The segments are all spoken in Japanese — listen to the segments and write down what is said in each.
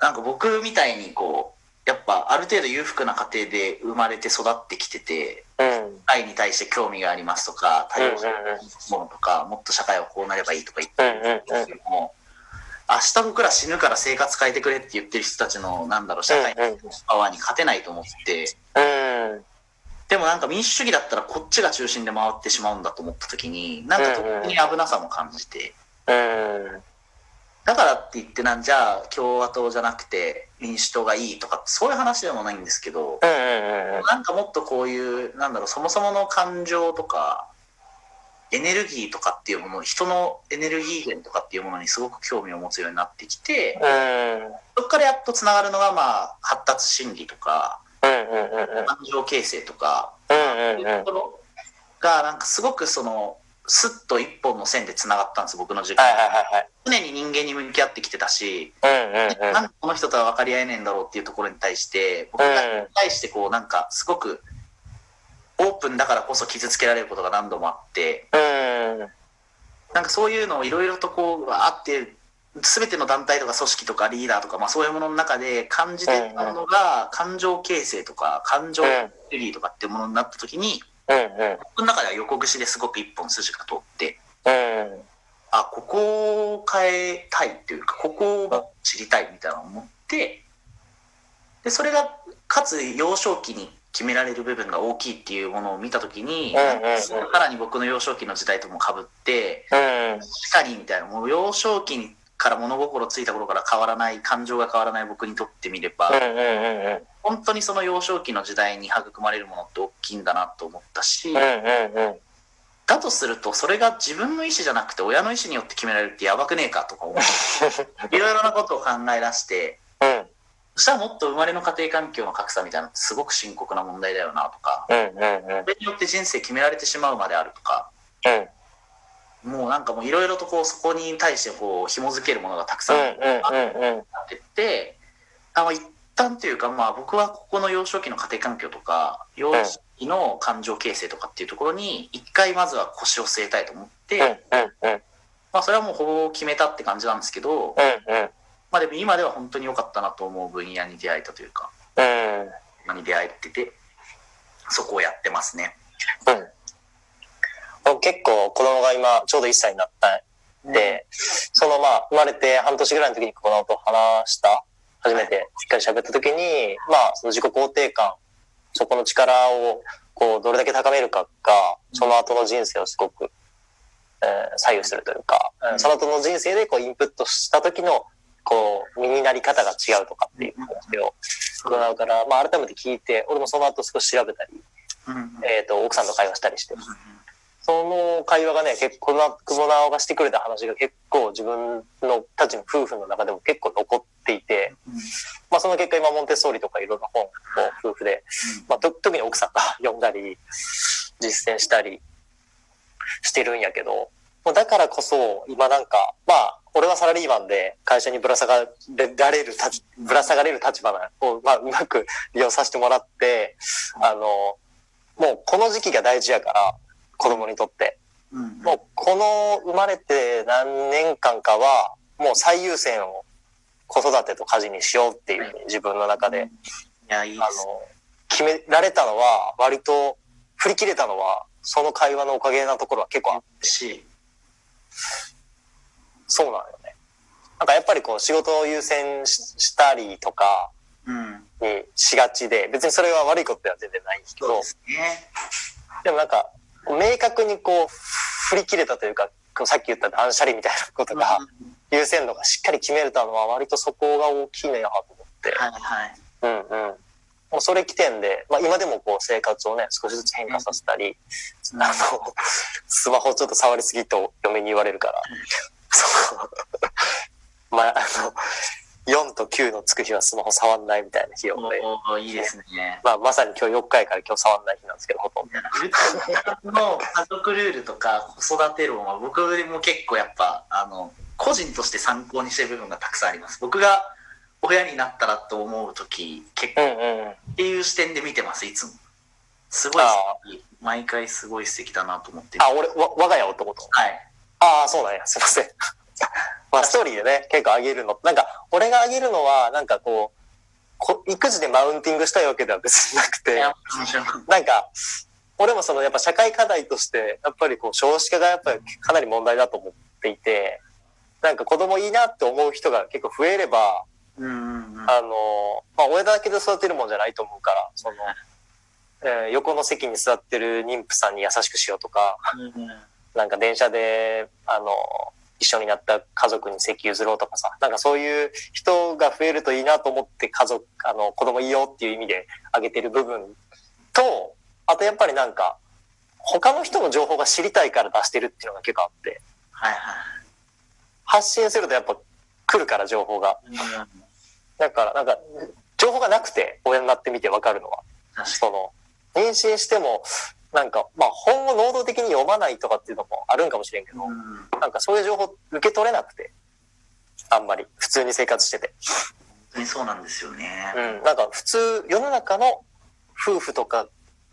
なんか僕みたいにこうやっぱある程度裕福な家庭で生まれて育ってきててうん。愛に対して興味がありますとか多様性のものとかもっと社会はこうなればいいとか言ってうんうんるんですけども明日僕ら死ぬから生活変えてくれって言ってる人たちのなんだろう社会のパワーに勝てないと思ってうん。でもなんか民主主義だったらこっちが中心で回ってしまうんだと思った時になんか特に危なさも感じて。うん。だからって言ってなんじゃあ共和党じゃなくて民主党がいいとかそういう話でもないんですけどうんうんうん。なんかもっとこういうなんだろうそもそもの感情とかエネルギーとかっていうもの人のエネルギー源とかっていうものにすごく興味を持つようになってきてうん。そこからやっとつながるのがまあ発達心理とかうんうんうん。感情形成とかうんってうんいうところがなんかすごくそのスッと一本の線でつながったんです僕の時間はいはいはいはい。常に人間に向き合ってきてたしうんうんうん。なんでこの人とは分かり合えねえんだろうっていうところに対して僕が対してこうなんかすごくオープンだからこそ傷つけられることが何度もあってうん。なんかそういうのをいろいろとこうあって全ての団体とか組織とかリーダーとか、まあ、そういうものの中で感じてたものが感情形成とか感情エネルギーとかっていうものになった時にうんうん。僕の中では横串ですごく一本筋が通ってうん。あここを変えたいっていうかここを知りたいみたいなのを思ってでそれがかつ幼少期に決められる部分が大きいっていうものを見た時に、うんうんうんさらに僕の幼少期の時代ともかぶってうん。確かにみたいなもう幼少期から物心ついた頃から変わらない感情が変わらない僕にとってみれば、うんうんうんうん。本当にその幼少期の時代に育まれるものって大きいんだなと思ったし、うんうんうん。だとするとそれが自分の意思じゃなくて親の意思によって決められるってやばくねえかとか思って いろいろなことを考え出してうんそしたらもっと生まれの家庭環境の格差みたいなのってすごく深刻な問題だよなとかうんうんうん。それによって人生決められてしまうまであるとかうんもうなんかもういろいろとこうそこに対してこう紐づけるものがたくさんうんあっ。てってあの一旦というかまあ僕はここの幼少期の家庭環境とか幼少期の感情形成とかっていうところに一回まずは腰を据えたいと思って。まあそれはもうほぼ決めたって感じなんですけど。まあでも今では本当に良かったなと思う分野に出会えたというか、うん。今に出会えてて、そこをやってますね。うん。結構子供が今ちょうど1歳になったんで、そのまあ生まれて半年ぐらいの時にこのと話した、初めてしっかり喋った時に、まあその自己肯定感、そこの力をこうどれだけ高めるかが、その後の人生をすごく、えー左右するというか、うん。その後の人生でこうインプットした時のこう身になり方が違うとかっていう話を伺うから、まあ改めて聞いて、俺もその後少し調べたり、うん。うん。えっ、と、奥さんと会話したりして、その会話がね、結構な、久保直がしてくれた話が結構自分のたちの夫婦の中でも結構残っていて、まあその結果今モンテッソーリとかいろんな本を夫婦で、まあと特に奥さんが読んだり、実践したりしてるんやけど、だからこそ今なんか、まあ俺はサラリーマンで会社にぶら下がられるぶら下がれる立場を、まあうまく利用させてもらって、あの、もうこの時期が大事やから、子供にとって。もうこの生まれて何年間かは、もう最優先を子育てと家事にしようっていうふうに自分の中で、いや、いいであす。の、決められたのは、割と振り切れたのは、その会話のおかげなところは結構あってし、そうなのよね。なんかやっぱりこう仕事を優先ししたりとかうん。にしがちで、別にそれは悪いことでは全然ないんですけどそうで、すね。でもなんか、明確にこう、振り切れたというか、さっき言った断捨離みたいなことが、優先度がしっかり決めれたのは割とそこが大きいなと思って。はいはい。うんうん。もうそれ起点で、まあ今でもこう生活をね、少しずつ変化させたり、うんあの、スマホちょっと触りすぎと嫁に言われるから、そう。まあ、あの、4と9のつく日はスマホ触んないみたいな日をいいですね。まあまさに今日4日やから今日触んない日なんですけど、ほとんど。の家族ルールとか子育て論は僕も結構やっぱあの個人として参考にしてる部分がたくさんあります僕が親になったらと思う時結構っうんうん。ていう視点で見てますいつもすごい毎回すごい素敵だなと思ってあ、俺、わ我が家をってことはいああ、そうなんや。すいません。まあ、ストーリーでね、結構上げるの。なんか、俺が上げるのは、なんかこう、こ育児でマウンティングしたいわけでは別になくて。なんか、俺もそのやっぱ社会課題として、やっぱりこう少子化がやっぱりかなり問題だと思っていて、なんか子供いいなって思う人が結構増えれば、うんうんうん。あの、まあ親だけで育てるもんじゃないと思うから、その、えー横の席に座ってる妊婦さんに優しくしようとか、うんなんか電車で、あの、一緒になった家族に席譲ろうとかさ、なんかそういう人が増えるといいなと思って家族、あの、子供いいよっていう意味で挙げてる部分と、あとやっぱりなんか、他の人の情報が知りたいから出してるっていうのが結構あって、はいは発信するとやっぱ来るから情報が。い。うんだからなんか、情報がなくて親になってみてわかるのは、その、妊娠しても、なんか、まあ本を能動的に読まないとかっていうのもあるんかもしれんけど、に。うんなんかそういう情報受け取れなくて、あんまり、普通に生活してて。本当にそうなんですよね。うん。なんか普通、世の中の夫婦とか、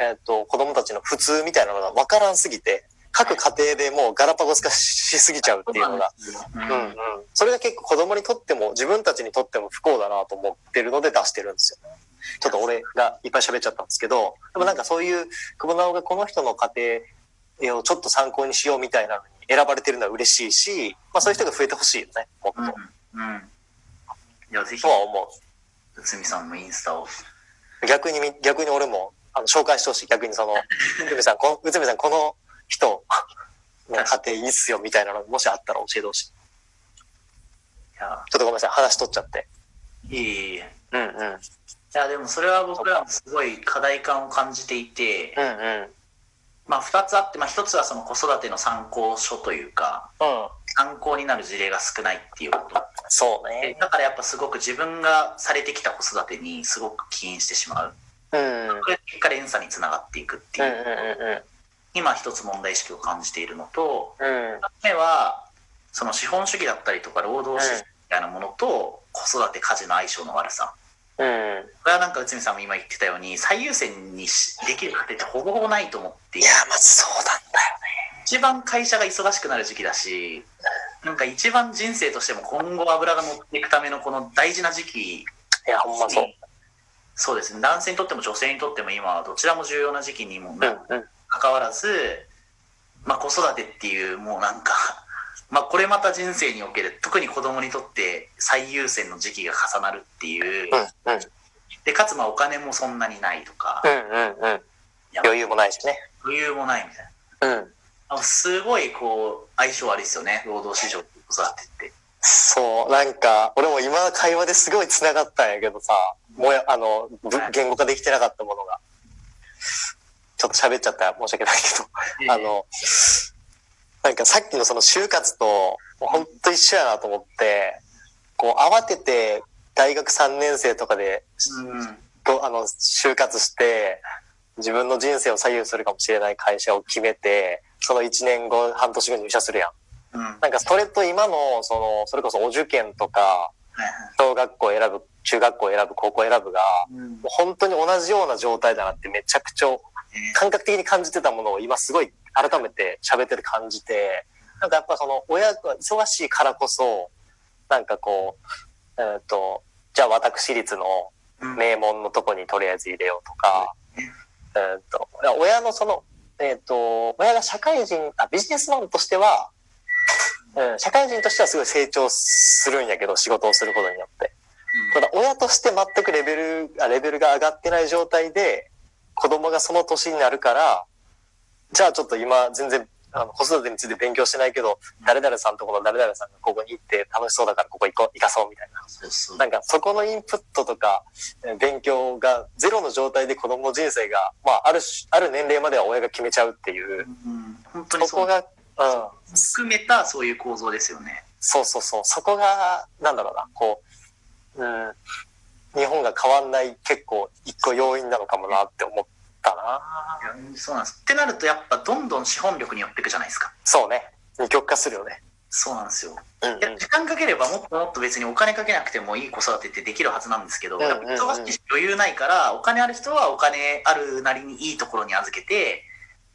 えっ、と、子供たちの普通みたいなのが分からんすぎて、各家庭でもうガラパゴス化しすぎちゃうっていうのが、うんうんうん。それが結構子供にとっても、自分たちにとっても不幸だなと思ってるので出してるんですよ。ちょっと俺がいっぱい喋っちゃったんですけど、でもなんかそういう、久保直がこの人の家庭をちょっと参考にしようみたいなのに選ばれてるのは嬉しいし、まあそういう人が増えてほしいよね、もっと。うん。うん。いや、ぜひと、は思内海さんのインスタを。う。逆にみ、逆に俺も、あの、紹介してほしい。逆にその、内海さん、この、内海さん、この人の家庭いいっすよ、みたいなのもしあったら教えてほしい。いや、ちょっとごめんなさい、話取っちゃって。いえいえいえ。うんうん。いや、でもそれは僕らもすごい課題感を感じていて、うんうん。まあ二つあって、まあ一つはその子育ての参考書というか、うん。参考になる事例が少ないっていうこと。そうでね。だからやっぱすごく自分がされてきた子育てにすごく起因してしまう。うん。うんこれ結果連鎖につながっていくってうんいう、うん今一つ問題意識を感じているのと、うん。うん。二つ目は、その資本主義だったりとか労働主義みたいなものと子育て家事の相性の悪さ。うん。これはなんか内海さんも今言ってたように最優先にしできる家庭ってほぼほぼないと思っていや、まずそうなんだよ一番会社が忙しくなる時期だしなんか一番人生としても今後油が乗っていくためのこの大事な時期ね。いや、ほんまそう。そうですね男性にとっても女性にとっても今はどちらも重要な時期にもうんうん。かかわらず、まあ、子育てっていうもうなんか まあこれまた人生における特に子供にとって最優先の時期が重なるっていううんうん。でかつまあお金もそんなにないとかうんうんうん。余裕もないしね。余裕もないみたいな。うん。あすごいこう相性悪いですよね労働市場と子育てって。そう、なんか、俺も今会話ですごい繋がったんやけどさ、もや、あの、ぶ言語化できてなかったものが。ちょっと喋っちゃった。ら申し訳ないけど、あの、なんかさっきのその就活と、もうほんと一緒やなと思って、こう慌てて大学3年生とかで、うん。とあの、就活して、自分の人生を左右するかもしれない会社を決めて、その1年後、半年後に入社するやん。うん。はいなんかそれと今の、その、それこそお受験とか、はい。小学校選ぶ、中学校選ぶ、高校選ぶが、うん。もう本当に同じような状態だなってめちゃくちゃ感覚的に感じてたものを今すごい改めて喋ってて感じて、なんかやっぱその親が忙しいからこそ、なんかこう、えっ、と、じゃあ私立のうん。名門のとこにとりあえず入れようとか、えっ、と、親のその、えっ、と、親が社会人、あ、ビジネスマンとしては、うん、社会人としてはすごい成長するんやけど、仕事をすることによって。ただ、親として全くレベル、あレベルが上がってない状態で、子供がその年になるから、じゃあちょっと今全然、あの、子育てについて勉強してないけど、誰々さんとこの誰々さんがここに行って楽しそうだからここ行こう、行かそうみたいな。そう。そうなんかそこのインプットとか、えー勉強がゼロの状態で子供の人生が、まあ、あるし、ある年齢までは親が決めちゃうっていう、うん本当にそこが、うん、含めたそういう構造ですよね。そうそうそう、そこが、なんだろうな、こう、うん、日本が変わんない結構一個要因なのかもなって思ったなそうなんです。ってなるとやっぱどんどん資本力に寄っていくじゃないですか。そうね。二極化するよね。そうなんですよ。うん、うん時間かければもっともっと別にお金かけなくてもいい子育てってできるはずなんですけど、うんうんうんやっぱ忙しいし余裕ないからお金ある人はお金あるなりにいいところに預けて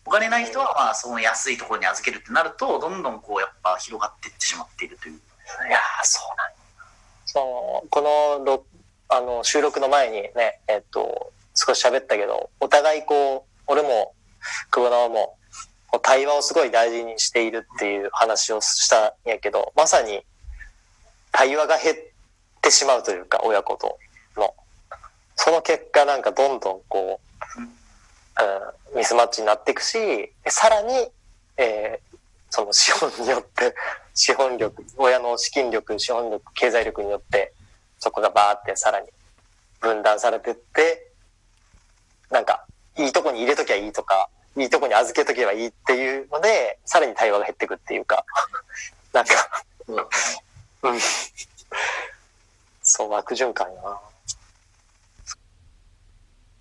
お金ない人はまあその安いところに預けるってなるとどんどんこうやっぱ広がっていってしまっているという。いやーそうなんそのこのろあの収録の前にねえっと少し喋ったけどお互いこう俺も久保直もこう対話をすごい大事にしているっていう話をしたんやけどまさに対話が減ってしまうというか親子との。その結果なんかどんどんこう、うん、ミスマッチになっていくしさらに、えーその資本によって資本力親の資金力資本力経済力によってそこがバーってさらに分断されてってなんかいいとこに入れときゃいいとかいいとこに預けとけばいいっていうのでさらに対話が減っていくっていうか。なんかうん。そう悪循環やな